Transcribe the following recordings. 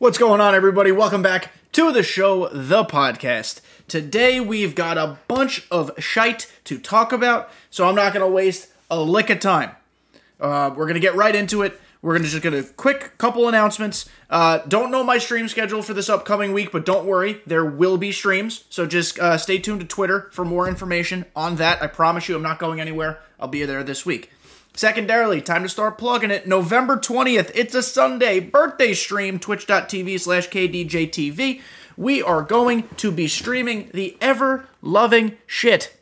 What's going on, everybody? Welcome back to the show, the podcast. Today we've got a bunch of shite to talk about, so I'm not going to waste a lick of time. Uh, we're going to get right into it. We're going to just get a quick couple announcements. Uh, don't know my stream schedule for this upcoming week, but don't worry, there will be streams. So just uh, stay tuned to Twitter for more information on that. I promise you, I'm not going anywhere. I'll be there this week. Secondarily, time to start plugging it. November 20th, it's a Sunday birthday stream, twitch.tv slash KDJTV. We are going to be streaming the ever loving shit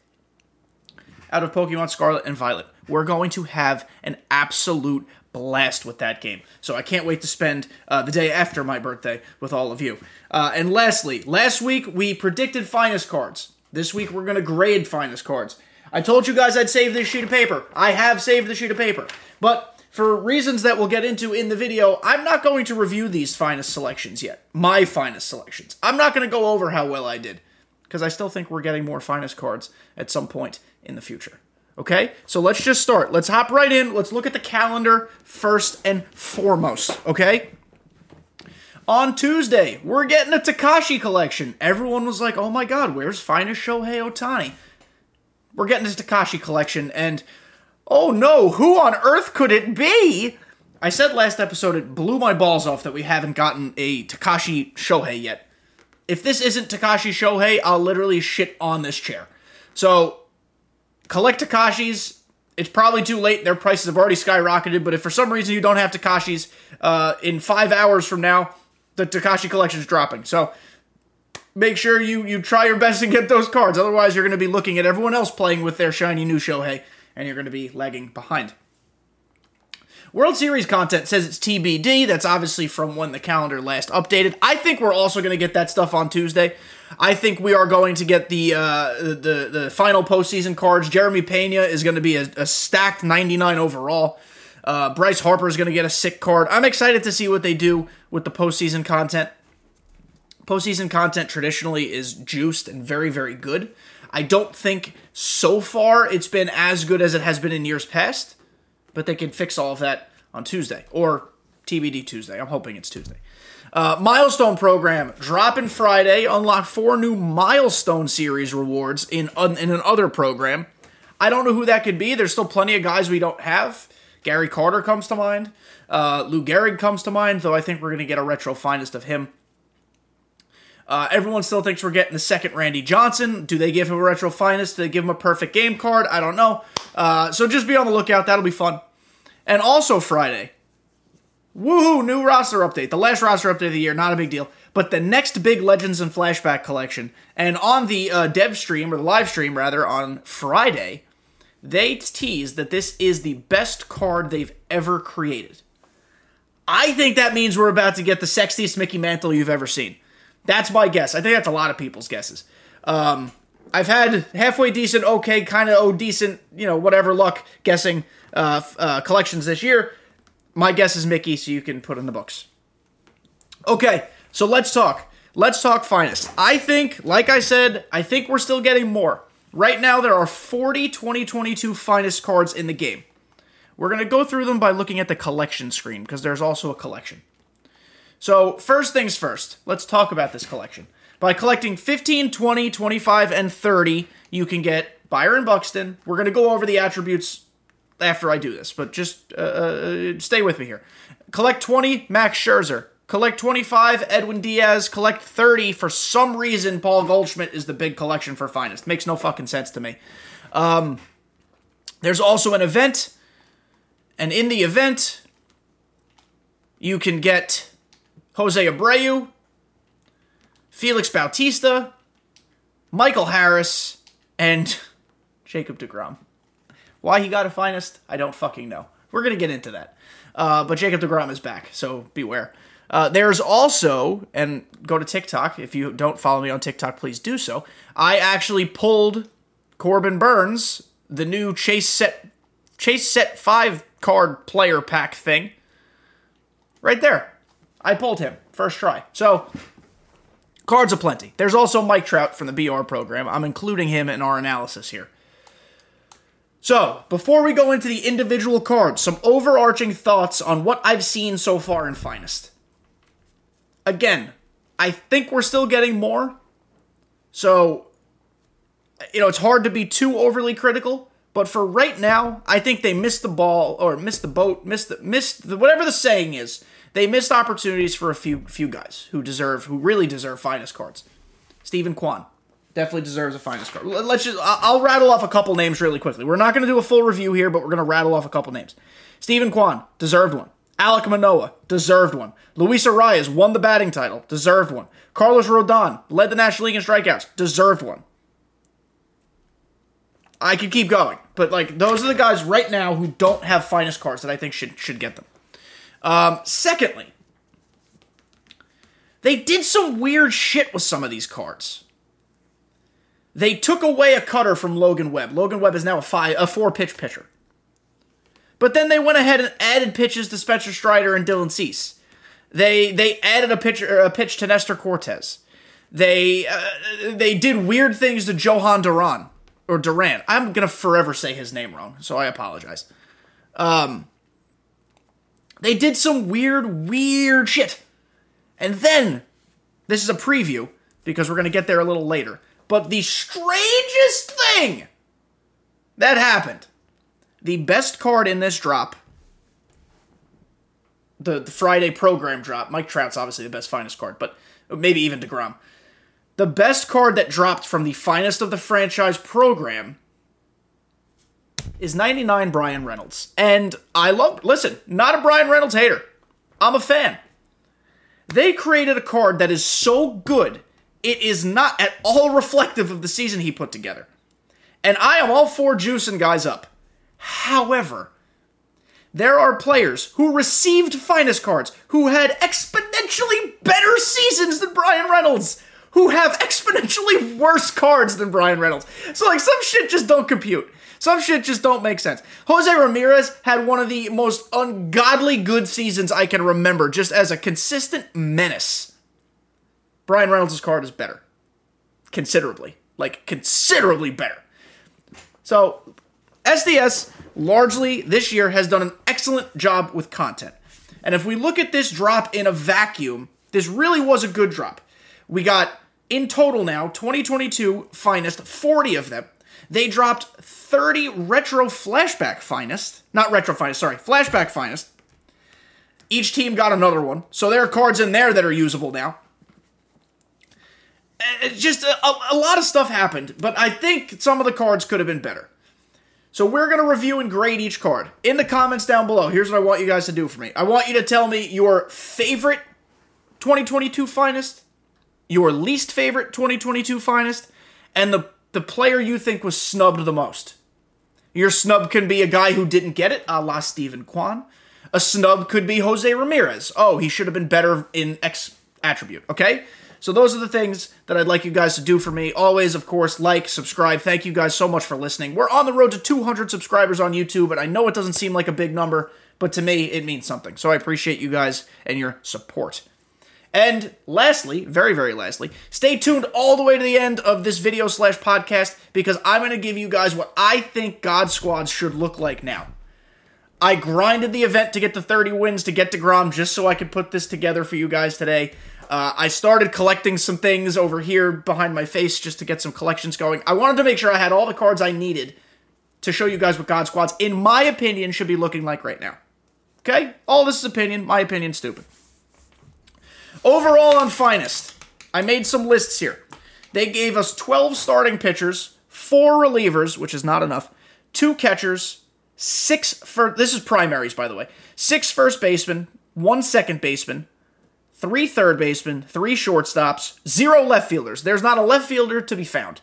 out of Pokemon Scarlet and Violet. We're going to have an absolute blast with that game. So I can't wait to spend uh, the day after my birthday with all of you. Uh, and lastly, last week we predicted finest cards. This week we're going to grade finest cards. I told you guys I'd save this sheet of paper. I have saved the sheet of paper. But for reasons that we'll get into in the video, I'm not going to review these finest selections yet. My finest selections. I'm not going to go over how well I did. Because I still think we're getting more finest cards at some point in the future. Okay? So let's just start. Let's hop right in. Let's look at the calendar first and foremost. Okay? On Tuesday, we're getting a Takashi collection. Everyone was like, oh my god, where's finest Shohei Ohtani? We're getting this Takashi collection, and oh no, who on earth could it be? I said last episode it blew my balls off that we haven't gotten a Takashi Shohei yet. If this isn't Takashi Shohei, I'll literally shit on this chair. So, collect Takashis. It's probably too late. Their prices have already skyrocketed, but if for some reason you don't have Takashis, uh, in five hours from now, the Takashi collection is dropping. So, make sure you you try your best to get those cards. Otherwise, you're going to be looking at everyone else playing with their shiny new Shohei, and you're going to be lagging behind. World Series content says it's TBD. That's obviously from when the calendar last updated. I think we're also going to get that stuff on Tuesday. I think we are going to get the uh, the the final postseason cards. Jeremy Pena is going to be a, a stacked 99 overall. Uh, Bryce Harper is going to get a sick card. I'm excited to see what they do with the postseason content postseason content traditionally is juiced and very, very good. I don't think so far it's been as good as it has been in years past, but they can fix all of that on Tuesday or TBD Tuesday. I'm hoping it's Tuesday. Uh, milestone program dropping Friday. Unlock four new milestone series rewards in in an other program. I don't know who that could be. There's still plenty of guys we don't have. Gary Carter comes to mind. Uh, Lou Gehrig comes to mind, though I think we're going to get a retro finest of him uh, everyone still thinks we're getting the second Randy Johnson. Do they give him a retro finest? Do they give him a perfect game card? I don't know. Uh, so just be on the lookout. That'll be fun. And also Friday, woohoo, new roster update. The last roster update of the year, not a big deal. But the next big Legends and Flashback collection. And on the uh, dev stream, or the live stream rather, on Friday, they tease that this is the best card they've ever created. I think that means we're about to get the sexiest Mickey Mantle you've ever seen. That's my guess. I think that's a lot of people's guesses. Um, I've had halfway decent, okay, kind of oh decent, you know, whatever luck guessing uh, uh, collections this year. My guess is Mickey, so you can put in the books. Okay, so let's talk. Let's talk finest. I think, like I said, I think we're still getting more. Right now, there are 40 2022 finest cards in the game. We're going to go through them by looking at the collection screen because there's also a collection. So, first things first, let's talk about this collection. By collecting 15, 20, 25, and 30, you can get Byron Buxton. We're going to go over the attributes after I do this, but just uh, uh, stay with me here. Collect 20, Max Scherzer. Collect 25, Edwin Diaz. Collect 30. For some reason, Paul Goldschmidt is the big collection for finest. Makes no fucking sense to me. Um, there's also an event, and in the event, you can get Jose Abreu, Felix Bautista, Michael Harris, and Jacob DeGrom. Why he got a finest, I don't fucking know. We're going to get into that. Uh, but Jacob DeGrom is back, so beware. Uh, there's also, and go to TikTok. If you don't follow me on TikTok, please do so. I actually pulled Corbin Burnes, the new Chase Set Chase Set 5 card player pack thing. Right there. I pulled him first try. So cards aplenty. There's also Mike Trout from the BR program. I'm including him in our analysis here. So, before we go into the individual cards, some overarching thoughts on what I've seen so far in Finest. again, I think we're still getting more. So, you know, it's hard to be too overly critical. But for right now, I think they missed the ball or missed the boat, missed the missed the, whatever the saying is. They missed opportunities for a few few guys who deserve, who really deserve finest cards. Steven Kwan definitely deserves a finest card. Let's just, I'll rattle off a couple names really quickly. We're not going to do a full review here, but we're going to rattle off a couple names. Steven Kwan deserved one. Alek Manoah deserved one. Luis Arraez won the batting title, deserved one. Carlos Rodon led the National League in strikeouts, deserved one. I could keep going, but like those are the guys right now who don't have finest cards that I think should should get them. Um, secondly, they did some weird shit with some of these cards. They took away a cutter from Logan Webb. Logan Webb is now a five, a four pitch pitcher. But then they went ahead and added pitches to Spencer Strider and Dylan Cease. They they added a pitch a pitch to Nestor Cortes. They uh, they did weird things to Jhoan Duran or Duran. I'm gonna forever say his name wrong, so I apologize. Um, they did some weird, weird shit. And then, this is a preview, because we're gonna get there a little later. But the strangest thing that happened the best card in this drop, the, the Friday program drop, Mike Trout's obviously the best finest card, but maybe even DeGrom. The best card that dropped from the finest of the franchise program is 99 Bryan Reynolds. And I love, listen, not a Bryan Reynolds hater. I'm a fan. They created a card that is so good, it is not at all reflective of the season he put together. And I am all for juicing guys up. However, there are players who received finest cards who had exponentially better seasons than Bryan Reynolds who have exponentially worse cards than Bryan Reynolds. So like some shit just don't compute. Some shit just don't make sense. Jose Ramirez had one of the most ungodly good seasons I can remember, just as a consistent menace. Bryan Reynolds' card is better. Considerably. Like, considerably better. So, SDS largely this year has done an excellent job with content. And if we look at this drop in a vacuum, this really was a good drop. We got in total now 2022 finest 40 of them. They dropped 30 retro flashback finest, not retro finest, sorry, flashback finest. Each team got another one. So there are cards in there that are usable now. It's just a, a, lot of stuff happened, but I think some of the cards could have been better. So we're going to review and grade each card. In the comments down below, here's what I want you guys to do for me. I want you to tell me your favorite 2022 finest, your least favorite 2022 finest, and the, the player you think was snubbed the most. Your snub can be a guy who didn't get it, a la Steven Kwan. A snub could be Jose Ramirez. Oh, he should have been better in X attribute, okay? So those are the things that I'd like you guys to do for me. Always, of course, like, subscribe. Thank you guys so much for listening. We're on the road to 200 subscribers on YouTube, and I know it doesn't seem like a big number, but to me, it means something. So I appreciate you guys and your support. And lastly, very, very lastly, stay tuned all the way to the end of this video slash podcast because I'm going to give you guys what I think God Squads should look like now. I grinded the event to get the 30 wins to get DeGrom just so I could put this together for you guys today. Uh, I started collecting some things over here behind my face just to get some collections going. I wanted to make sure I had all the cards I needed to show you guys what God Squads, in my opinion, should be looking like right now. Okay? All this is opinion. My opinion, stupid. Overall on Finest, I made some lists here. They gave us 12 starting pitchers, 4 relievers, which is not enough, 2 catchers, 6 for this is primaries by the way. 6 first basemen, 1 second baseman, three third basemen, three shortstops, zero left fielders. There's not a left fielder to be found.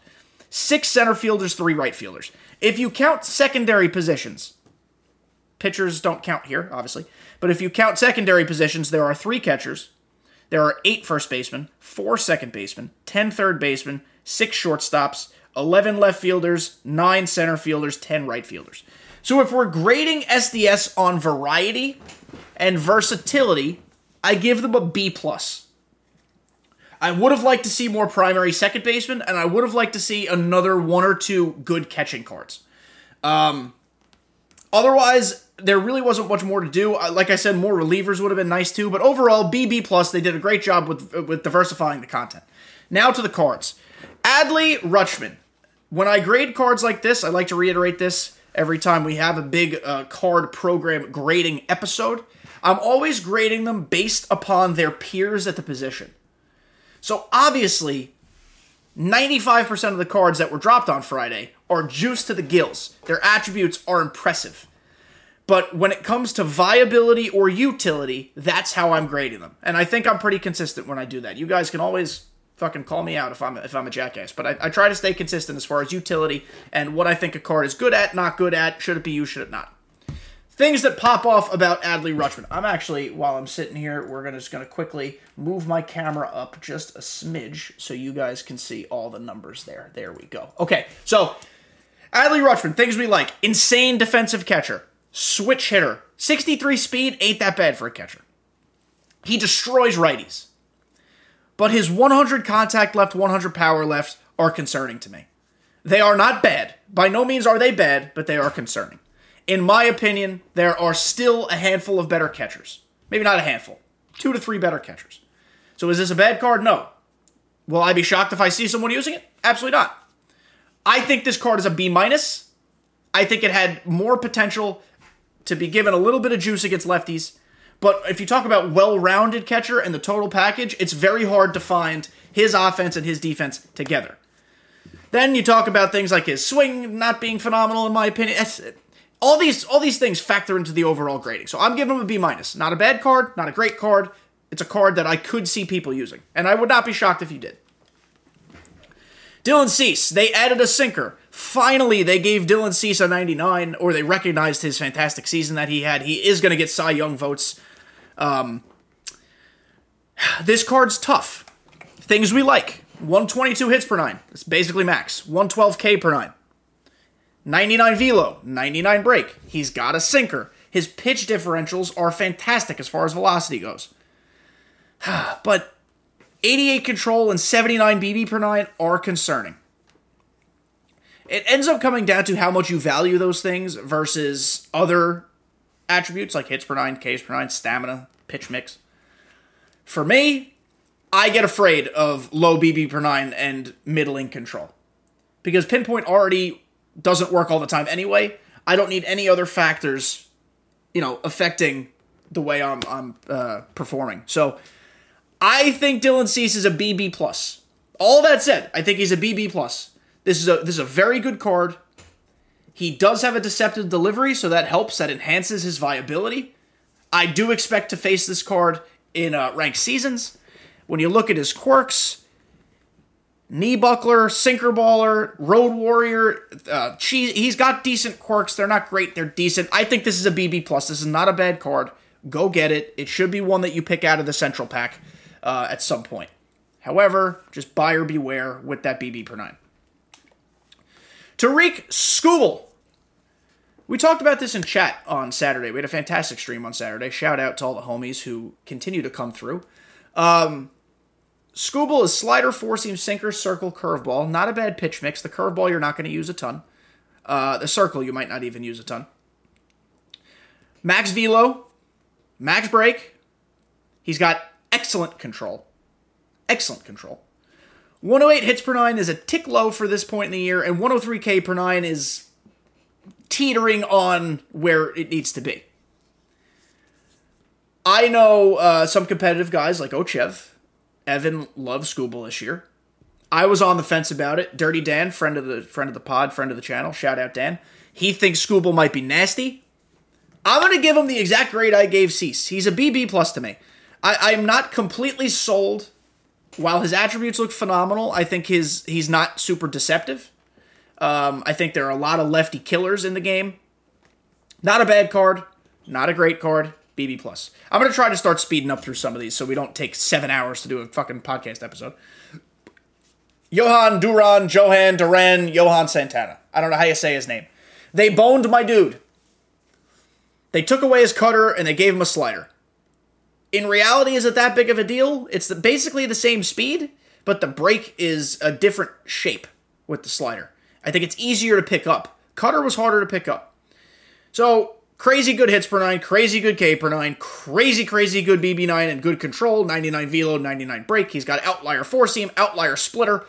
Six center fielders, three right fielders. If you count secondary positions, pitchers don't count here, obviously, but if you count secondary positions, there are three catchers, there are eight first basemen, four second basemen, ten third basemen, six shortstops, 11 left fielders, nine center fielders, 10 right fielders. So if we're grading SDS on variety and versatility, I give them a B plus. I would have liked to see more primary second baseman, and I would have liked to see another one or two good catching cards. Um, Otherwise, there really wasn't much more to do. Uh, Like I said, more relievers would have been nice too. But overall, BB plus, they did a great job with with diversifying the content. Now to the cards. Adley Rutschman. When I grade cards like this, I like to reiterate this every time we have a big uh, card program grading episode. I'm always grading them based upon their peers at the position. So obviously, 95% of the cards that were dropped on Friday are juiced to the gills. Their attributes are impressive. But when it comes to viability or utility, that's how I'm grading them. And I think I'm pretty consistent when I do that. You guys can always fucking call me out if I'm if I'm a jackass. But I, I try to stay consistent as far as utility and what I think a card is good at, not good at, should it be used, should it not. Things that pop off about Adley Rutschman. I'm actually, while I'm sitting here, we're gonna just gonna quickly move my camera up just a smidge so you guys can see all the numbers there. There we go. Okay, so Adley Rutschman, things we like. Insane defensive catcher. Switch hitter. 63 speed ain't that bad for a catcher. He destroys righties. But his 100 contact left, 100 power left are concerning to me. They are not bad. By no means are they bad, but they are concerning. In my opinion, there are still a handful of better catchers. Maybe not a handful. Two to three better catchers. So is this a bad card? No. Will I be shocked if I see someone using it? Absolutely not. I think this card is a B minus. I think it had more potential to be given a little bit of juice against lefties. But if you talk about well-rounded catcher and the total package, it's very hard to find his offense and his defense together. Then you talk about things like his swing not being phenomenal, in my opinion. All these all these things factor into the overall grading. So I'm giving him a B minus. Not a bad card, not a great card. It's a card that I could see people using, and I would not be shocked if you did. Dylan Cease, they added a sinker. Finally, they gave Dylan Cease a 99, or they recognized his fantastic season that he had. He is going to get Cy Young votes. Um, this card's tough. Things we like 122 hits per nine. It's basically max. 112K per nine. 99 velo, 99 break. He's got a sinker. His pitch differentials are fantastic as far as velocity goes. but 88 control and 79 BB per nine are concerning. It ends up coming down to how much you value those things versus other attributes like hits per nine, Ks per nine, stamina, pitch mix. For me, I get afraid of low BB per nine and middling control because pinpoint already doesn't work all the time anyway. I don't need any other factors, you know, affecting the way I'm I'm uh, performing. So I think Dylan Cease is a BB plus. All that said, I think he's a BB plus. This is a this is a very good card. He does have a deceptive delivery, so that helps. That enhances his viability. I do expect to face this card in uh, ranked seasons. When you look at his quirks, knee buckler, sinker baller, road warrior, uh, he's got decent quirks. They're not great. They're decent. I think this is a BB plus. This is not a bad card. Go get it. It should be one that you pick out of the central pack uh, at some point. However, just buyer beware with that BB per nine. Tarik Skubal. We talked about this in chat on Saturday. We had a fantastic stream on Saturday. Shout out to all the homies who continue to come through. Um, Skubal is slider, four seam, sinker, circle, curveball. Not a bad pitch mix. The curveball you're not going to use a ton. Uh, the circle you might not even use a ton. Max velo, max break. He's got excellent control. Excellent control. 108 hits per nine is a tick low for this point in the year, and 103k per nine is teetering on where it needs to be. I know uh, some competitive guys like Ochev. Evan loves Skubal this year. I was on the fence about it. Dirty Dan, friend of the friend of the pod, friend of the channel, shout out Dan. He thinks Skubal might be nasty. I'm gonna give him the exact grade I gave Cease. He's a BB plus to me. I, I'm not completely sold. While his attributes look phenomenal, I think his he's not super deceptive. Um, I think there are a lot of lefty killers in the game. Not a bad card, not a great card. BB plus. I'm gonna try to start speeding up through some of these so we don't take seven hours to do a fucking podcast episode. Jhoan Duran, Jhoan Duran, Johan Santana. I don't know how you say his name. They boned my dude. They took away his cutter and they gave him a slider. In reality, is it that big of a deal? It's the, basically the same speed, but the break is a different shape with the slider. I think it's easier to pick up. Cutter was harder to pick up. So crazy good hits per nine, crazy good K per nine, crazy, crazy good BB9 and good control, 99 velo, 99 break. He's got outlier four seam, outlier splitter.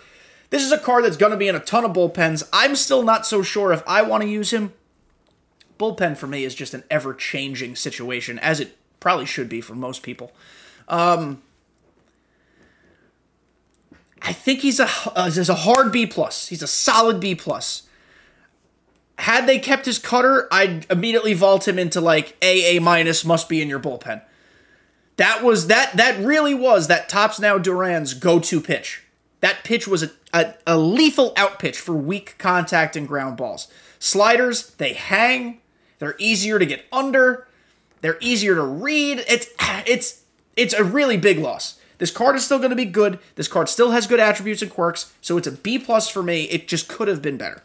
This is a card that's going to be in a ton of bullpens. I'm still not so sure if I want to use him. Bullpen for me is just an ever changing situation, as it probably should be for most people. Um, I think he's a uh, he's a hard B plus. He's a solid B plus. Had they kept his cutter, I'd immediately vault him into like A A minus. Must be in your bullpen. That was that that really was that tops now Duran's go to pitch. That pitch was a, a, a lethal out pitch for weak contact and ground balls. Sliders they hang. They're easier to get under. They're easier to read. It's it's it's a really big loss. This card is still going to be good. This card still has good attributes and quirks, so it's a B plus for me. It just could have been better.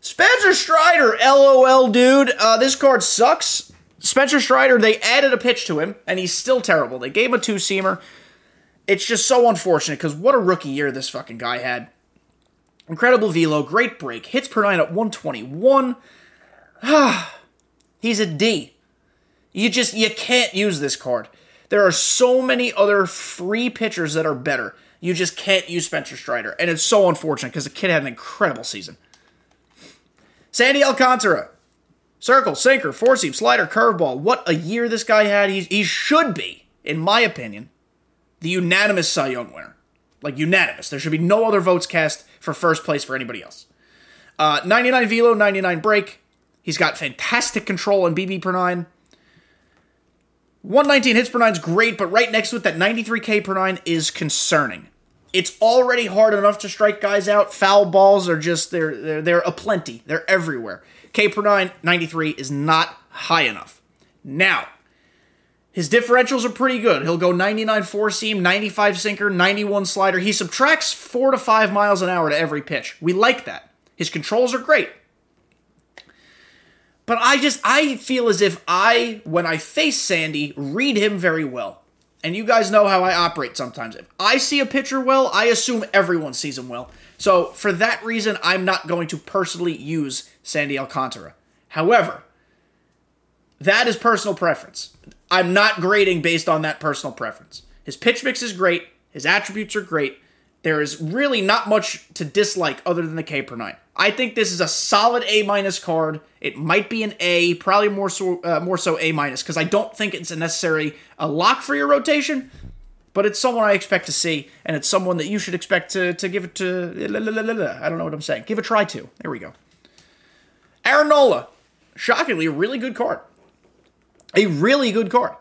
Spencer Strider, LOL, dude. Uh, this card sucks. Spencer Strider, they added a pitch to him, and he's still terrible. They gave him a two seamer. It's just so unfortunate because what a rookie year this fucking guy had. Incredible velo, great break, hits per nine at 121. He's a D. You just you can't use this card. There are so many other free pitchers that are better. You just can't use Spencer Strider. And it's so unfortunate because the kid had an incredible season. Sandy Alcantara. Circle, sinker, four seam, slider, curveball. What a year this guy had. He, should be, in my opinion, the unanimous Cy Young winner. Like, unanimous. There should be no other votes cast for first place for anybody else. Uh, 99 velo, 99 break. He's got fantastic control and BB per nine. 119 hits per nine is great, but right next to it, that 93K per nine is concerning. It's already hard enough to strike guys out. Foul balls are just, they're, they're, they're aplenty. They're everywhere. K per nine, 93 is not high enough. Now, his differentials are pretty good. He'll go 99 four seam, 95 sinker, 91 slider. He subtracts four to five miles an hour to every pitch. We like that. His controls are great. But I just I feel as if I when I face Sandy read him very well. And you guys know how I operate sometimes. If I see a pitcher well, I assume everyone sees him well. So for that reason, I'm not going to personally use Sandy Alcantara. However, that is personal preference. I'm not grading based on that personal preference. His pitch mix is great. His attributes are great. There is really not much to dislike other than the K per nine. I think this is a solid A minus card. It might be an A, probably more so uh, more so A minus because I don't think it's a necessary a lock for your rotation, but it's someone I expect to see, and it's someone that you should expect to to give it to. I don't know what I'm saying. Give it a try to. There we go. Aaron Nola, shockingly, a really good card. A really good card.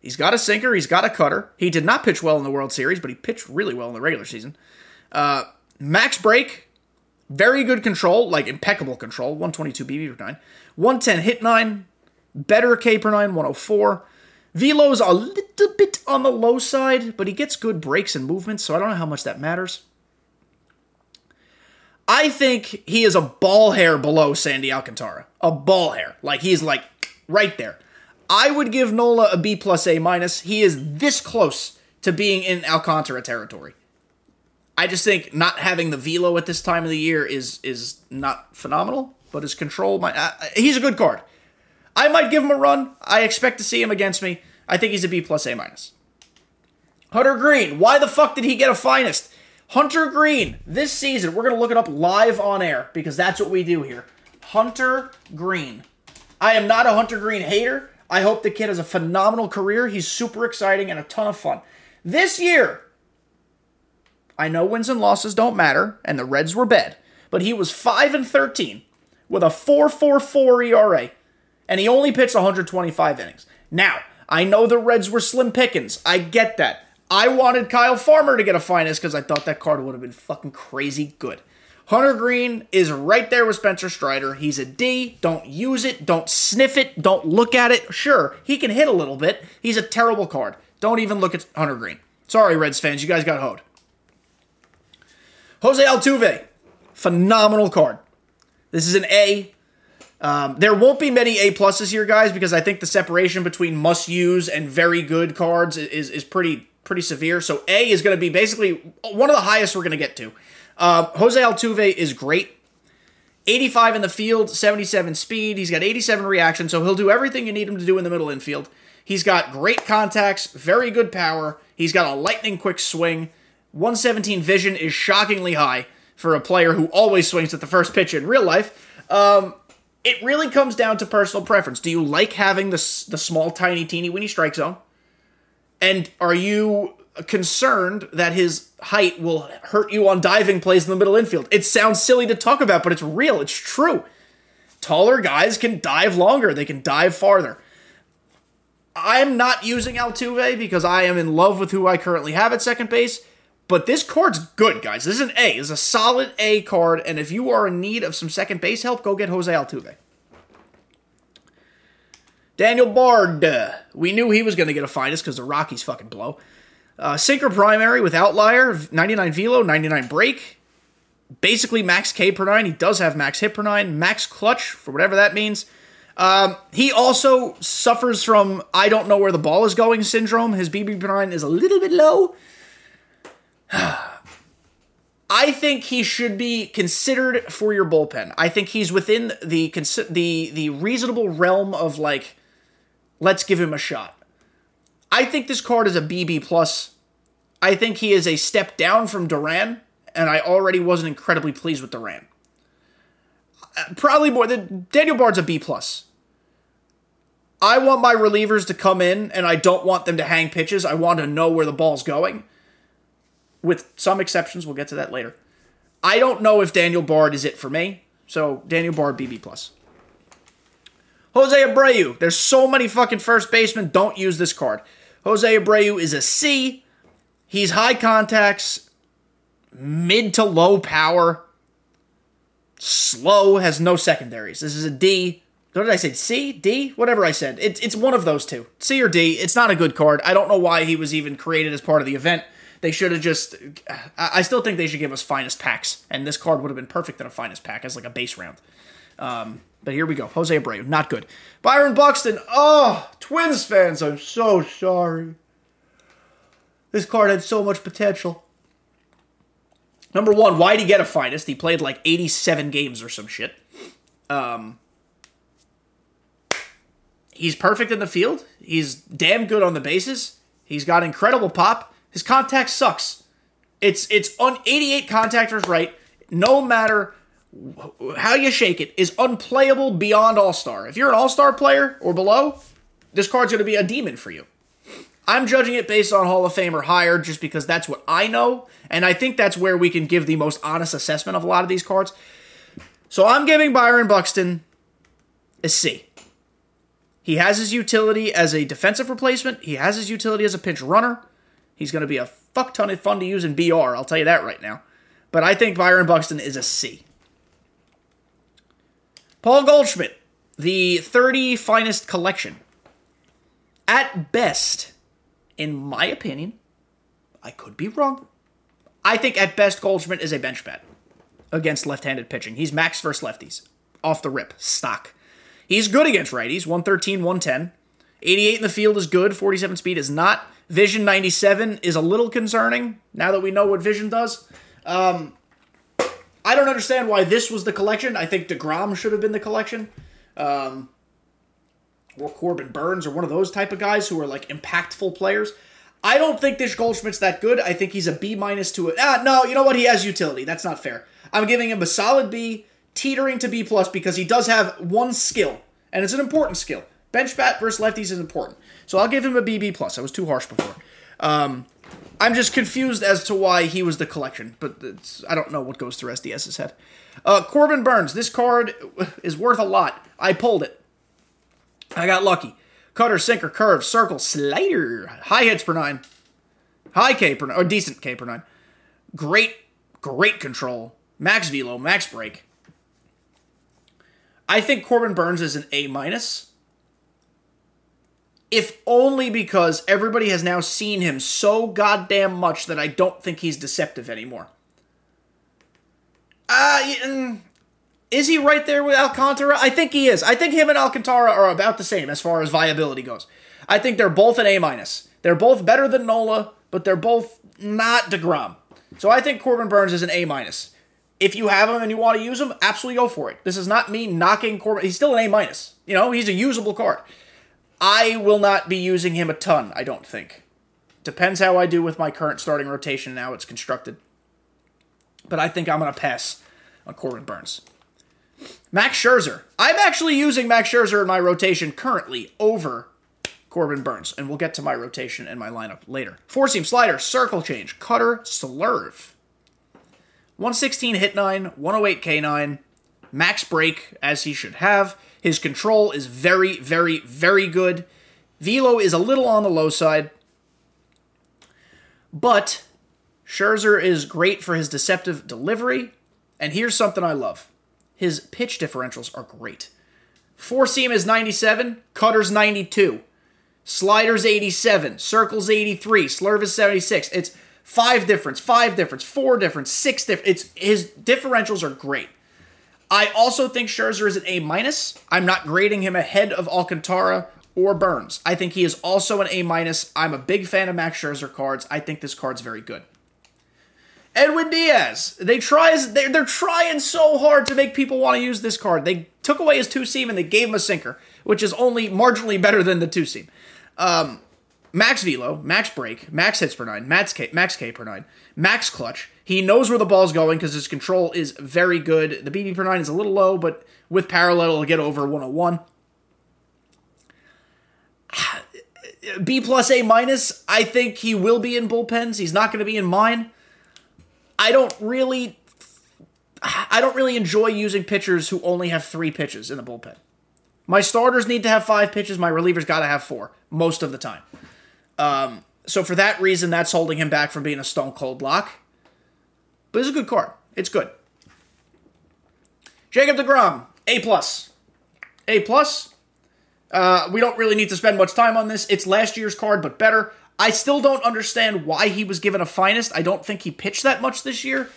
He's got a sinker. He's got a cutter. He did not pitch well in the World Series, but he pitched really well in the regular season. Uh, max break, very good control, like impeccable control. 122 BB per 9. 110 hit 9. Better K per 9, 104. Velo's a little bit on the low side, but he gets good breaks and movements, so I don't know how much that matters. I think he is a ball hair below Sandy Alcantara. A ball hair. Like he's like right there. I would give Nola a B plus A minus. He is this close to being in Alcantara territory. I just think not having the velo at this time of the year is is not phenomenal, but his control, my uh, he's a good card. I might give him a run. I expect to see him against me. I think he's a B plus A minus. Hunter Greene, why the fuck did he get a finest? Hunter Greene, this season, we're gonna look it up live on air because that's what we do here. Hunter Greene. I am not a Hunter Greene hater. I hope the kid has a phenomenal career. He's super exciting and a ton of fun. This year, I know wins and losses don't matter, and the Reds were bad, but he was 5 and 13 with a 4.44 ERA, and he only pitched 125 innings. Now, I know the Reds were slim pickings. I get that. I wanted Kyle Farmer to get a finest because I thought that card would have been fucking crazy good. Hunter Greene is right there with Spencer Strider. He's a D. Don't use it. Don't sniff it. Don't look at it. Sure, he can hit a little bit. He's a terrible card. Don't even look at Hunter Greene. Sorry, Reds fans. You guys got hoed. Jose Altuve, phenomenal card. This is an A. Um, there won't be many A pluses here, guys, because I think the separation between must use and very good cards is is pretty pretty severe. So A is going to be basically one of the highest we're going to get to. Uh, Jose Altuve is great. 85 in the field, 77 speed. He's got 87 reaction, so he'll do everything you need him to do in the middle infield. He's got great contacts, very good power. He's got a lightning quick swing. 117 vision is shockingly high for a player who always swings at the first pitch in real life. Um, it really comes down to personal preference. Do you like having the, the small, tiny, teeny, weeny strike zone? And are you concerned that his height will hurt you on diving plays in the middle infield? It sounds silly to talk about, but it's real. It's true. Taller guys can dive longer, they can dive farther. I'm not using Altuve because I am in love with who I currently have at second base. But this card's good, guys. This is an A. It's a solid A card, and if you are in need of some second base help, go get Jose Altuve. Daniel Bard. we knew he was going to get a finest because the Rockies fucking blow. Uh, sinker primary with outlier, 99 velo, 99 break. Basically max K per 9. He does have max hit per 9, max clutch, for whatever that means. Um, he also suffers from I don't know where the ball is going syndrome. His BB per 9 is a little bit low. I think he should be considered for your bullpen. I think he's within the the the reasonable realm of like let's give him a shot. I think this card is a BB plus. I think he is a step down from Duran, and I already wasn't incredibly pleased with Duran. Uh, probably more than Daniel Bard's a B plus. I want my relievers to come in, and I don't want them to hang pitches. I want to know where the ball's going with some exceptions. We'll get to that later. I don't know if Daniel Bard is it for me. So Daniel Bard BB plus. Jose Abreu. There's so many fucking first basemen. Don't use this card. Jose Abreu is a C. He's high contacts, mid to low power, slow, has no secondaries. This is a D. What did I say? C? D? Whatever I said. It's it's one of those two. C or D. It's not a good card. I don't know why he was even created as part of the event. They should have just. I still think they should give us finest packs, and this card would have been perfect in a finest pack as like a base round. Um, but here we go. Jose Abreu, not good. Byron Buxton. Oh, Twins fans, I'm so sorry. This card had so much potential. Number one, why'd he get a finest? He played like 87 games or some shit. Um, he's perfect in the field. He's damn good on the bases. He's got incredible pop. His contact sucks. It's it's on 88 contactors right. No matter how you shake it, is unplayable beyond All Star. If you're an All Star player or below, this card's going to be a demon for you. I'm judging it based on Hall of Fame or higher just because that's what I know, and I think that's where we can give the most honest assessment of a lot of these cards. So I'm giving Byron Buxton a C. He has his utility as a defensive replacement, he has his utility as a pinch runner. He's going to be a fuck ton of fun to use in BR, I'll tell you that right now. But I think Byron Buxton is a C. Paul Goldschmidt, the 30 finest collection. At best, in my opinion, I could be wrong. I think at best Goldschmidt is a bench bat against left-handed pitching. He's max versus lefties. Off the rip, stock. He's good against righties, 113, 110. 88 in the field is good, 47 speed is not. Vision 97 is a little concerning now that we know what Vision does. Um, I don't understand why this was the collection. I think DeGrom should have been the collection. Um, or Corbin Burnes or one of those type of guys who are like impactful players. I don't think this Goldschmidt's that good. I think he's a B minus to it. Ah, no, you know what? He has utility. That's not fair. I'm giving him a solid B, teetering to B plus because he does have one skill, and it's an important skill. Bench bat versus lefties is important. So I'll give him a BB plus. I was too harsh before. Um, I'm just confused as to why he was the collection, but I don't know what goes through SDS's head. Uh, Corbin Burnes, this card is worth a lot. I pulled it. I got lucky. Cutter, sinker, curve, circle, slider, high hits per nine, high K per nine, or decent K per nine. Great, great control. Max velo, max break. I think Corbin Burnes is an A minus if only because everybody has now seen him so goddamn much that I don't think he's deceptive anymore. Uh, mm, is he right there with Alcantara? I think he is. I think him and Alcantara are about the same as far as viability goes. I think they're both an A minus. They're both better than Nola, but they're both not Degrom. So I think Corbin Burnes is an A minus. if you have him and you want to use him, absolutely go for it. This is not me knocking Corbin. He's still an A minus. You know, he's a usable card. I will not be using him a ton, I don't think. Depends how I do with my current starting rotation now it's constructed. But I think I'm going to pass on Corbin Burnes. Max Scherzer. I'm actually using Max Scherzer in my rotation currently over Corbin Burnes, and we'll get to my rotation and my lineup later. Four seam slider, circle change, cutter, slurve. 116 hit 9, 108 K9, max break as he should have. His control is very, very, very good. Velo is a little on the low side, but Scherzer is great for his deceptive delivery. And here's something I love his pitch differentials are great. Four seam is 97, cutter's 92, sliders 87, circles 83, slurve is 76. It's five difference, five difference, four difference, six difference. It's his differentials are great. I also think Scherzer is an A minus. I'm not grading him ahead of Alcantara or Burnes. I think he is also an A minus. I'm a big fan of Max Scherzer cards. I think this card's very good. Edwin Diaz. They try they're, they're trying so hard to make people want to use this card. They took away his two seam and they gave him a sinker, which is only marginally better than the two seam. Um, max velo, max break, max hits per nine, max K, max K per nine, max clutch. He knows where the ball's going because his control is very good. The BB per nine is a little low, but with parallel, it'll get over 101. B plus A minus. I think he will be in bullpens. He's not going to be in mine. I don't really I don't really enjoy using pitchers who only have three pitches in the bullpen. My starters need to have five pitches. My relievers got to have four most of the time. Um, so for that reason, that's holding him back from being a stone cold lock. But it's a good card. It's good. Jacob Degrom, A plus, A plus. Uh, we don't really need to spend much time on this. It's last year's card, but better. I still don't understand why he was given a finest. I don't think he pitched that much this year.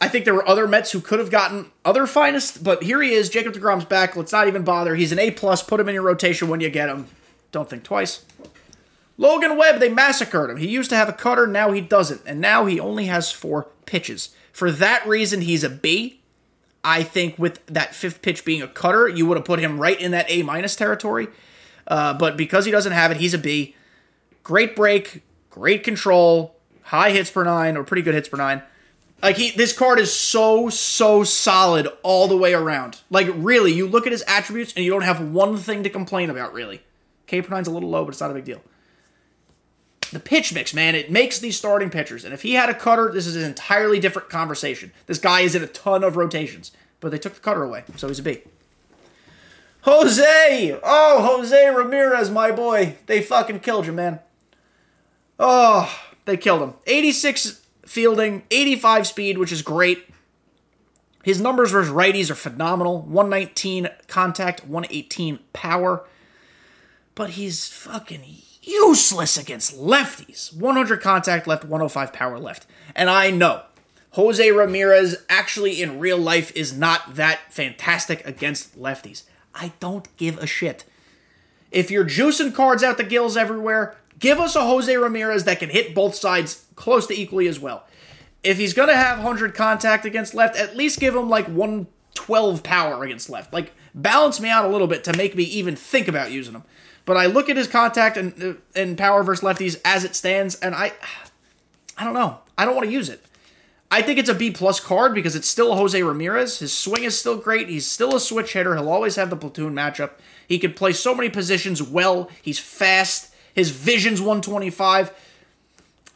I think there were other Mets who could have gotten other finest, but here he is. Jacob DeGrom's back. Let's not even bother. He's an A plus. Put him in your rotation when you get him. Don't think twice. Logan Webb, they massacred him. He used to have a cutter, now he doesn't, and now he only has four pitches. For that reason, he's a B. I think with that fifth pitch being a cutter, you would have put him right in that A minus territory. Uh, but because he doesn't have it, he's a B. Great break, great control, high hits per nine, or pretty good hits per nine. Like he, this card is so so solid all the way around. Like really, you look at his attributes and you don't have one thing to complain about. Really, K per nine's a little low, but it's not a big deal. The pitch mix, man, it makes these starting pitchers. And if he had a cutter, this is an entirely different conversation. This guy is in a ton of rotations, but they took the cutter away, so he's a B. Jose! Oh, Jose Ramirez, my boy. They fucking killed you, man. Oh, they killed him. 86 fielding, 85 speed, which is great. His numbers versus righties are phenomenal 119 contact, 118 power. But he's fucking useless against lefties. 100 contact left, 105 power left. And I know Jose Ramirez actually in real life is not that fantastic against lefties. I don't give a shit. If you're juicing cards out the gills everywhere, Give us a Jose Ramirez that can hit both sides close to equally as well. If he's going to have 100 contact against left, at least give him like 112 power against left. Like, balance me out a little bit to make me even think about using him. But I look at his contact and, uh, and power versus lefties as it stands, and I, I don't know. I don't want to use it. I think it's a B plus card because it's still Jose Ramirez. His swing is still great. He's still a switch hitter. He'll always have the platoon matchup. He can play so many positions well. He's fast. His vision's 125.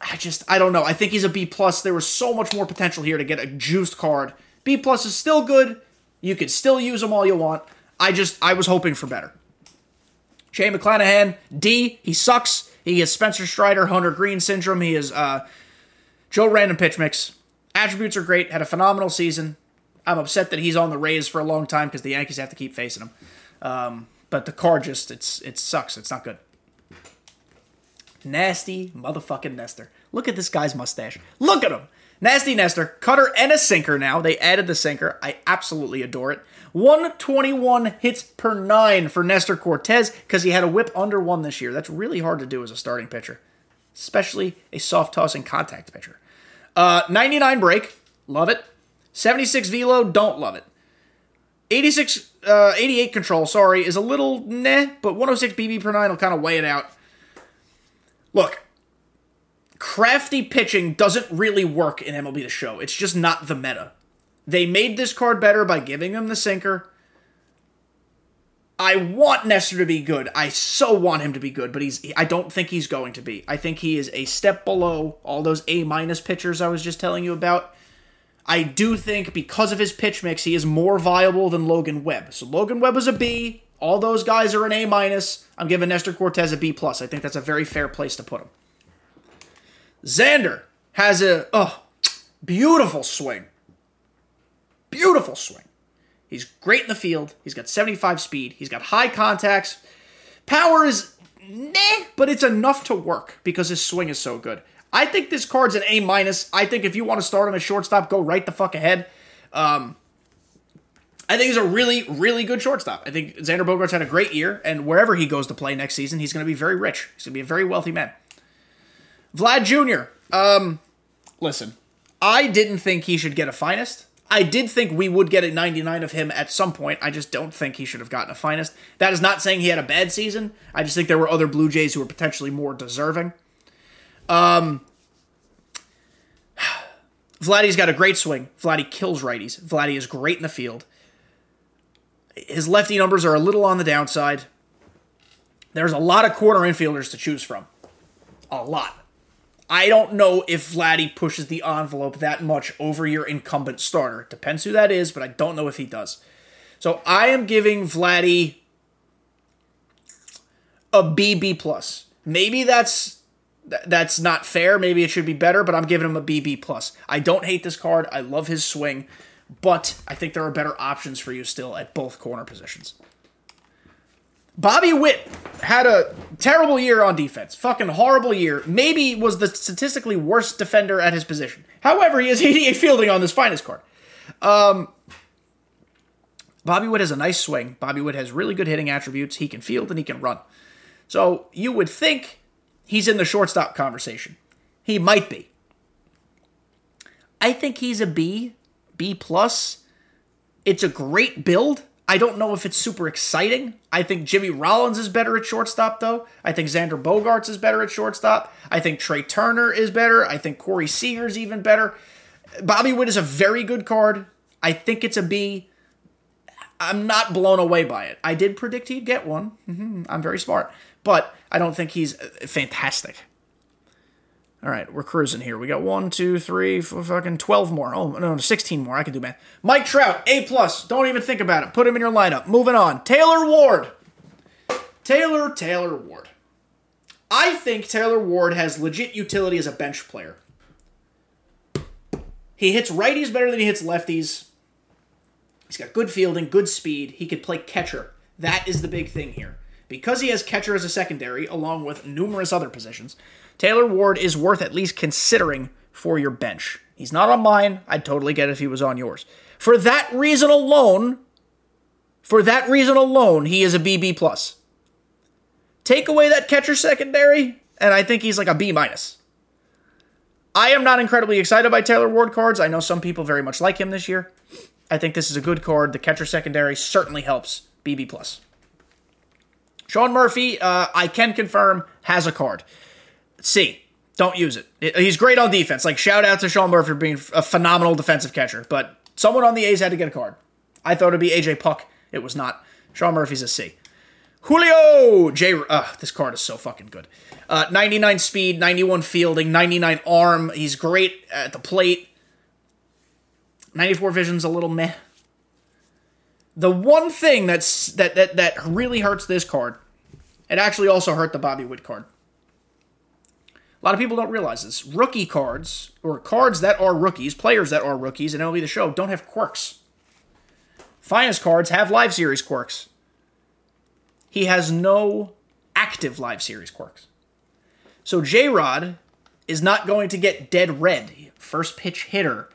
I just I don't know. I think he's a B plus. There was so much more potential here to get a juiced card. B plus is still good. You could still use him all you want. I just I was hoping for better. Shane McClanahan, D, he sucks. He is Spencer Strider, Hunter Greene syndrome. He is uh, Joe Random pitch mix. Attributes are great. Had a phenomenal season. I'm upset that he's on the Rays for a long time because the Yankees have to keep facing him. Um, but the card just it's it sucks. It's not good. Nasty motherfucking Nestor. Look at this guy's mustache. Look at him. Nasty Nestor, cutter and a sinker now. They added the sinker. I absolutely adore it. 121 hits per nine for Nestor Cortes because he had a whip under one this year. That's really hard to do as a starting pitcher, especially a soft tossing contact pitcher. Uh, 99 break, love it. 76 velo, don't love it. 86, uh, 88 control, sorry, is a little meh, but 106 BB per 9 will kind of weigh it out. Look, crafty pitching doesn't really work in MLB The Show. It's just not the meta. They made this card better by giving him the sinker. I want Nestor to be good. I so want him to be good, but he's I don't think he's going to be. I think he is a step below all those A minus pitchers I was just telling you about. I do think because of his pitch mix, he is more viable than Logan Webb. So Logan Webb was a B. All those guys are an A minus. I'm giving Nestor Cortes a B plus. I think that's a very fair place to put him. Xander has a oh beautiful swing. Beautiful swing. He's great in the field. He's got 75 speed. He's got high contacts. Power is meh, but it's enough to work because his swing is so good. I think this card's an A minus. I think if you want to start him at shortstop, go right the fuck ahead. Um, I think he's a really, really good shortstop. I think Xander Bogaerts had a great year, and wherever he goes to play next season, he's going to be very rich. He's going to be a very wealthy man. Vlad Jr. Um, listen, I didn't think he should get a finest. I did think we would get a 99 of him at some point. I just don't think he should have gotten a finest. That is not saying he had a bad season. I just think there were other Blue Jays who were potentially more deserving. Um, Vladdy's got a great swing. Vladdy kills righties. Vladdy is great in the field. His lefty numbers are a little on the downside. There's a lot of corner infielders to choose from. A lot. I don't know if Vladdy pushes the envelope that much over your incumbent starter. Depends who that is, but I don't know if he does. So I am giving Vladdy a BB plus. Maybe that's that's not fair. Maybe it should be better, but I'm giving him a BB plus. I don't hate this card. I love his swing, but I think there are better options for you still at both corner positions. Bobby Witt had a terrible year on defense. Fucking horrible year. Maybe was the statistically worst defender at his position. However, he has 88 fielding on this finest card. Um, Bobby Witt has a nice swing. Bobby Witt has really good hitting attributes. He can field and he can run. So you would think he's in the shortstop conversation. He might be. I think he's a B, B plus. It's a great build. I don't know if it's super exciting. I think Jimmy Rollins is better at shortstop, though. I think Xander Bogaerts is better at shortstop. I think Trea Turner is better. I think Corey Seager's even better. Bobby Witt is a very good card. I think it's a B. I'm not blown away by it. I did predict he'd get one. Mm-hmm. I'm very smart. But I don't think he's fantastic. All right, we're cruising here. We got one, two, three, four, fucking twelve more. Oh no, sixteen more. I can do math. Mike Trout, A plus. Don't even think about it. Put him in your lineup. Moving on. Taylor Ward. Taylor Taylor Ward. I think Taylor Ward has legit utility as a bench player. He hits righties better than he hits lefties. He's got good fielding, good speed. He could play catcher. That is the big thing here. Because he has catcher as a secondary, along with numerous other positions, Taylor Ward is worth at least considering for your bench. He's not on mine. I'd totally get it if he was on yours. For that reason alone, for that reason alone, he is a BB plus. Take away that catcher secondary, and I think he's like a B minus. I am not incredibly excited by Taylor Ward cards. I know some people very much like him this year. I think this is a good card. The catcher secondary certainly helps. BB plus. Sean Murphy, uh, I can confirm, has a card. C. Don't use it. He's great on defense. Like shout out to Sean Murphy for being a phenomenal defensive catcher. But someone on the A's had to get a card. I thought it'd be AJ Puk. It was not. Sean Murphy's a C. Julio J. Uh, this card is so fucking good. Uh, 99 speed, 91 fielding, 99 arm. He's great at the plate. 94 vision's a little meh. The one thing that's that that that really hurts this card, it actually also hurt the Bobby Witt card. A lot of people don't realize this. Rookie cards, or cards that are rookies, players that are rookies in MLB The Show, don't have quirks. Finest cards have live series quirks. He has no active live series quirks. So J Rod is not going to get dead red, first pitch hitter,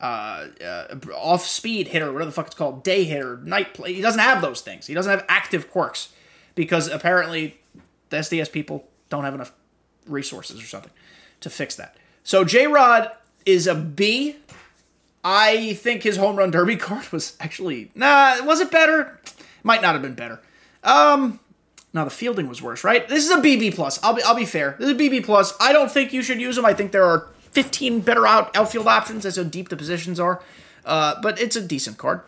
uh, uh, off speed hitter, whatever the fuck it's called, day hitter, night play. He doesn't have those things. He doesn't have active quirks because apparently the SDS people don't have enough resources or something to fix that. So J Rod is a B. I think his home run derby card was actually nah. Was it better? Might not have been better. Um, now the fielding was worse, right? This is a BB plus. I'll be I'll be fair. This is a BB plus. I don't think you should use them. I think there are 15 better out outfield options. as how deep the positions are. Uh, but it's a decent card.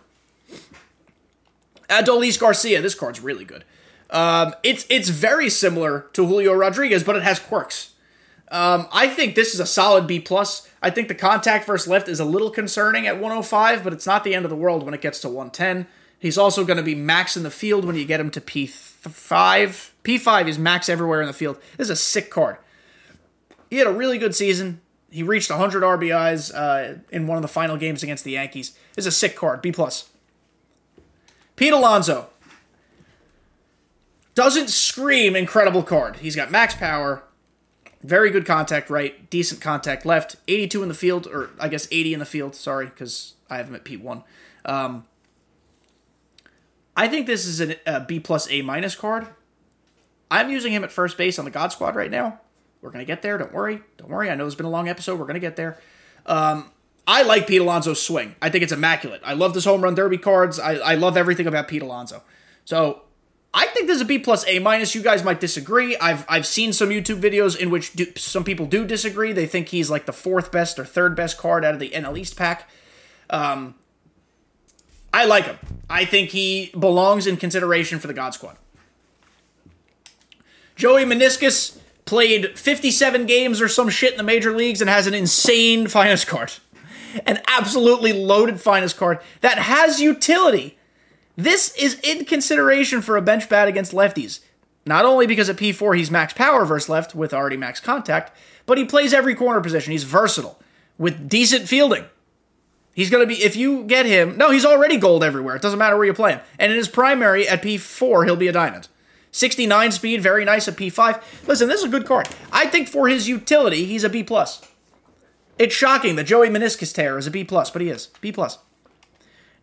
Adolis Garcia. This card's really good. Um, it's it's very similar to Julio Rodriguez, but it has quirks. Um, I think this is a solid B plus. I think the contact versus lift is a little concerning at 105, but it's not the end of the world when it gets to 110. He's also going to be max in the field when you get him to P5. P5 is max everywhere in the field. This is a sick card. He had a really good season. He reached 100 RBIs uh, in one of the final games against the Yankees. This is a sick card. B plus. Pete Alonso doesn't scream incredible card. He's got max power, very good contact right, decent contact left, 82 in the field, or I guess 80 in the field. Sorry, because I have him at P1. Um, I think this is a B plus A minus card. I'm using him at first base on the God Squad right now. We're gonna get there. Don't worry. Don't worry. I know it's been a long episode. We're gonna get there. Um, I like Pete Alonso's swing. I think it's immaculate. I love this home run derby cards. I, I love everything about Pete Alonso. So I think there's a B plus A minus. You guys might disagree. I've I've seen some YouTube videos in which do, some people do disagree. They think he's like the fourth best or third best card out of the NL East pack. Um, I like him. I think he belongs in consideration for the God Squad. Joey Meneses played 57 games or some shit in the major leagues and has an insane finest card. An absolutely loaded finest card that has utility this is in consideration for a bench bat against lefties. Not only because at P4 he's max power versus left with already max contact, but he plays every corner position. He's versatile with decent fielding. He's going to be, if you get him, no, he's already gold everywhere. It doesn't matter where you play him. And in his primary at P4, he'll be a diamond. 69 speed, very nice at P5. Listen, this is a good card. I think for his utility, he's a B. Plus. It's shocking that Joey Meneses tear is a B, plus, but he is. B+. plus.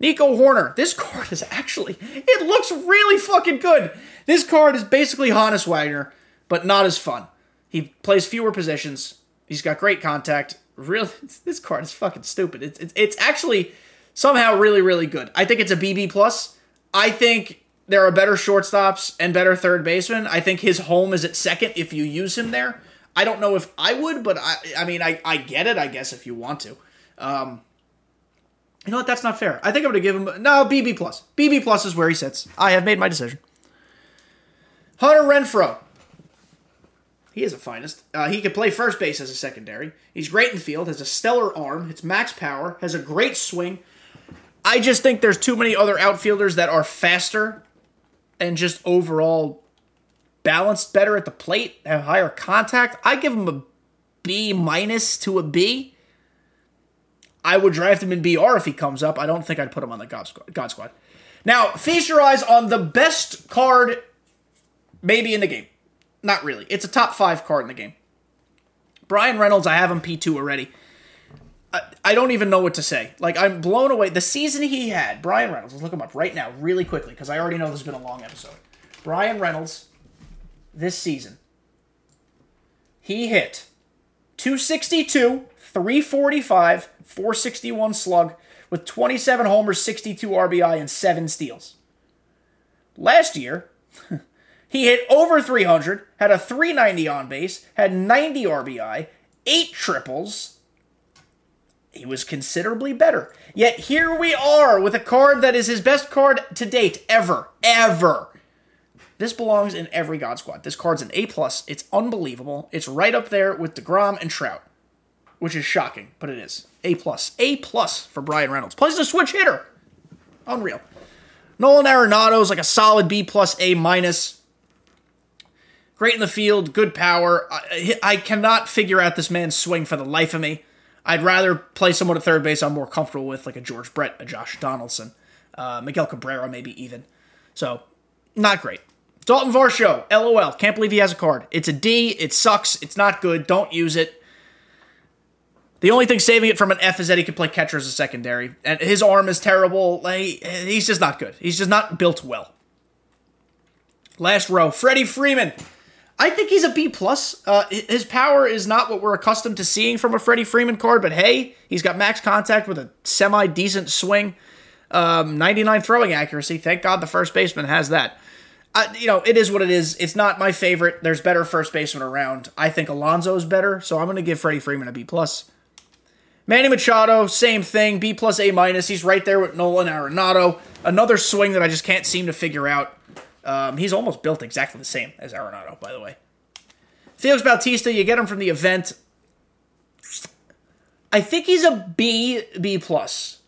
Nico Hoerner. This card is actually, it looks really fucking good. This card is basically Honus Wagner, but not as fun. He plays fewer positions. He's got great contact. Really, this card is fucking stupid. It's, it's, it's actually somehow really, really good. I think it's a BB plus. I think there are better shortstops and better third basemen. I think his home is at second if you use him there. I don't know if I would, but I, I mean, I, I get it, I guess, if you want to. Um, you know what? That's not fair. I think I'm going to give him no BB plus. BB plus is where he sits. I have made my decision. Hunter Renfroe. He is a finest. Uh, he can play first base as a secondary. He's great in the field. Has a stellar arm. It's max power. Has a great swing. I just think there's too many other outfielders that are faster and just overall balanced better at the plate, have higher contact. I give him a B minus to a B. I would draft him in BR if he comes up. I don't think I'd put him on the God Squad. God Squad. Now, feast your eyes on the best card, maybe in the game. Not really. It's a top five card in the game. Bryan Reynolds, I have him P2 already. I, I don't even know what to say. Like, I'm blown away. The season he had, Bryan Reynolds, let's look him up right now, really quickly, because I already know this has been a long episode. Bryan Reynolds, this season, he hit 262, 345, 461 slug with 27 homers, 62 RBI, and 7 steals. Last year, he hit over 300, had a 390 on base, had 90 RBI, 8 triples. He was considerably better. Yet here we are with a card that is his best card to date ever. Ever. This belongs in every God Squad. This card's an A plus. It's unbelievable. It's right up there with DeGrom and Trout which is shocking, but it is. A plus. A plus for Bryan Reynolds. Plays a switch hitter. Unreal. Nolan Arenado's like a solid B plus A minus. Great in the field, good power. I, I, cannot figure out this man's swing for the life of me. I'd rather play someone at third base I'm more comfortable with, like a George Brett, a Josh Donaldson, uh, Miguel Cabrera, maybe even. So, not great. Dalton Varsho, LOL. Can't believe he has a card. It's a D. It sucks. It's not good. Don't use it. The only thing saving it from an F is that he can play catcher as a secondary, and his arm is terrible. Like, he's just not good. He's just not built well. Last row, Freddie Freeman. I think he's a B plus. Uh, his power is not what we're accustomed to seeing from a Freddie Freeman card, but hey, he's got max contact with a semi decent swing, um, 99 throwing accuracy. Thank God the first baseman has that. You know, it is what it is. It's not my favorite. There's better first baseman around. I think Alonso is better, so I'm going to give Freddie Freeman a B plus. Manny Machado, same thing, B plus A minus. He's right there with Nolan Arenado. Another swing that I just can't seem to figure out. Um, he's almost built exactly the same as Arenado, by the way. Felix Bautista, you get him from the event. I think he's a B, B plus.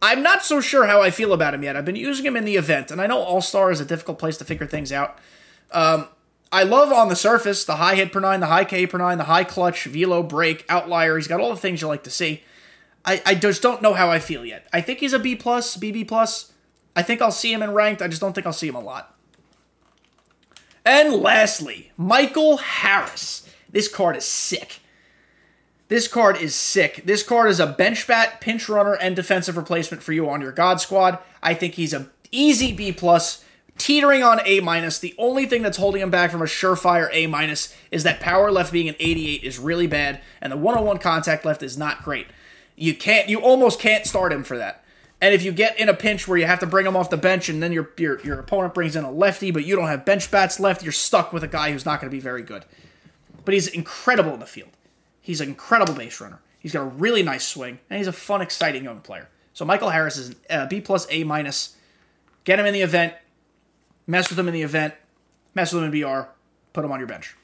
I'm not so sure how I feel about him yet. I've been using him in the event, and I know All Star is a difficult place to figure things out. Um, I love on the surface the high hit per nine, the high K per nine, the high clutch, velo break, outlier. He's got all the things you like to see. I, I just don't know how I feel yet. I think he's a B plus, BB plus. I think I'll see him in ranked. I just don't think I'll see him a lot. And lastly, Michael Harris. This card is sick. This card is sick. This card is a bench bat, pinch runner, and defensive replacement for you on your God squad. I think he's a easy B plus, teetering on A minus. The only thing that's holding him back from a surefire A minus is that power left being an 88 is really bad, and the 101 contact left is not great. You can't, you almost can't start him for that. And if you get in a pinch where you have to bring him off the bench and then your, your, your opponent brings in a lefty, but you don't have bench bats left, you're stuck with a guy who's not going to be very good. But he's incredible in the field. He's an incredible base runner. He's got a really nice swing, and he's a fun, exciting young player. So Michael Harris is a uh, B plus A minus. Get him in the event, mess with them in the event, mess with them in BR, put them on your bench.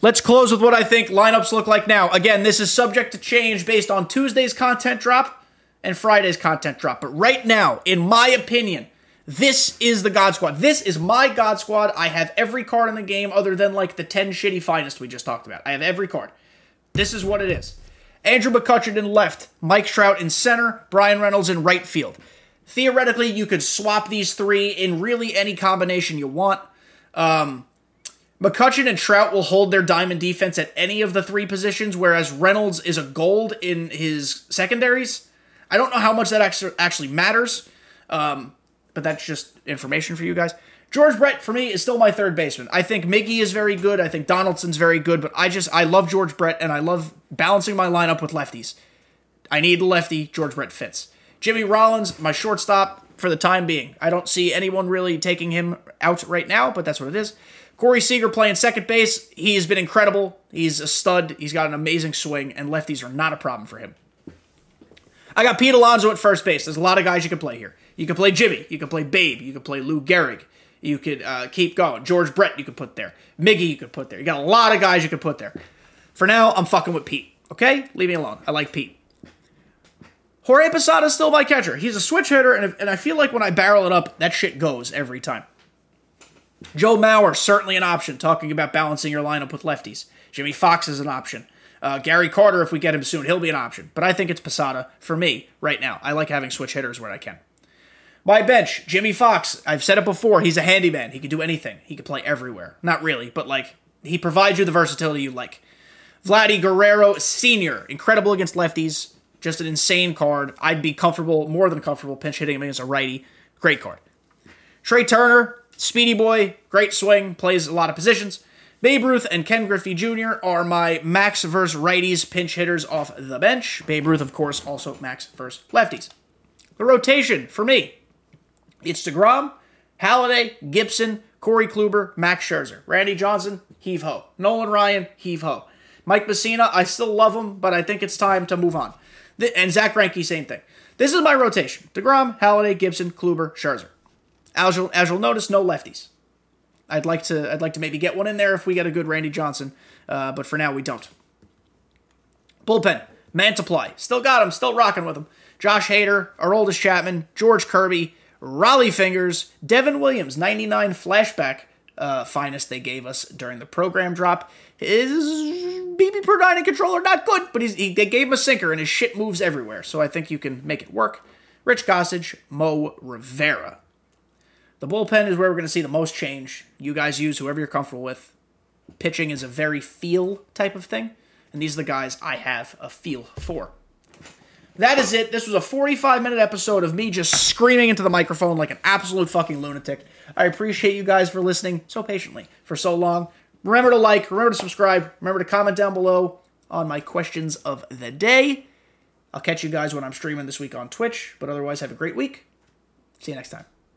Let's close with what I think lineups look like now. Again, this is subject to change based on Tuesday's content drop and Friday's content drop. But right now, in my opinion, this is the God Squad. This is my God Squad. I have every card in the game other than like the 10 shitty finest we just talked about. I have every card. This is what it is. Andrew McCutchen in left, Mike Trout in center, Bryan Reynolds in right field. Theoretically, you could swap these three in really any combination you want. Um, McCutchen and Trout will hold their diamond defense at any of the three positions, whereas Reynolds is a gold in his secondaries. I don't know how much that actually matters, um, but that's just information for you guys. George Brett for me is still my third baseman. I think Miggy is very good. I think Donaldson's very good, but I just I love George Brett and I love balancing my lineup with lefties. I need lefty. George Brett fits. Jimmy Rollins, my shortstop for the time being. I don't see anyone really taking him out right now, but that's what it is. Corey Seager playing second base. He has been incredible. He's a stud. He's got an amazing swing, and lefties are not a problem for him. I got Pete Alonso at first base. There's a lot of guys you can play here. You can play Jimmy. You can play Babe. You can play Lou Gehrig. You could uh, keep going. George Brett you could put there. Miggy you could put there. You got a lot of guys you could put there. For now, I'm fucking with Pete. Okay? Leave me alone. I like Pete. Jorge Posada is still my catcher. He's a switch hitter, and, if, and I feel like when I barrel it up, that shit goes every time. Joe Mauer, certainly an option, talking about balancing your lineup with lefties. Jimmie Foxx is an option. Uh, Gary Carter, if we get him soon, he'll be an option. But I think it's Posada for me right now. I like having switch hitters where I can. My bench, Jimmie Foxx. I've said it before. He's a handyman. He can do anything. He can play everywhere. Not really, but like he provides you the versatility you like. Vladdy Guerrero Senior, incredible against lefties. Just an insane card. I'd be comfortable, more than comfortable, pinch hitting him against a righty. Great card. Trea Turner, speedy boy, great swing, plays a lot of positions. Babe Ruth and Ken Griffey Jr. are my max versus righties pinch hitters off the bench. Babe Ruth, of course, also max versus lefties. The rotation for me, it's DeGrom, Halladay, Gibson, Corey Kluber, Max Scherzer, Randy Johnson, heave ho. Nolan Ryan, heave ho. Mike Mussina, I still love him, but I think it's time to move on. And Zack Greinke, same thing. This is my rotation: DeGrom, Halladay, Gibson, Kluber, Scherzer. As you'll, as you'll notice, no lefties. I'd like to I'd like to maybe get one in there if we get a good Randy Johnson, uh, but for now we don't. Bullpen, Mantiply, still got him, still rocking with him. Josh Hader, Aroldis Chapman, George Kirby, Rollie Fingers, Devin Williams, 99 flashback uh, finest they gave us during the program drop. His BB per 9 and controller, not good, but he, they gave him a sinker and his shit moves everywhere, so I think you can make it work. Rich Gossage, Mo Rivera. The bullpen is where we're going to see the most change. You guys use whoever you're comfortable with. Pitching is a very feel type of thing, and these are the guys I have a feel for. That is it. This was a 45 minute episode of me just screaming into the microphone like an absolute fucking lunatic. I appreciate you guys for listening so patiently for so long. Remember to like, remember to subscribe, remember to comment down below on my questions of the day. I'll catch you guys when I'm streaming this week on Twitch, but otherwise, have a great week. See you next time.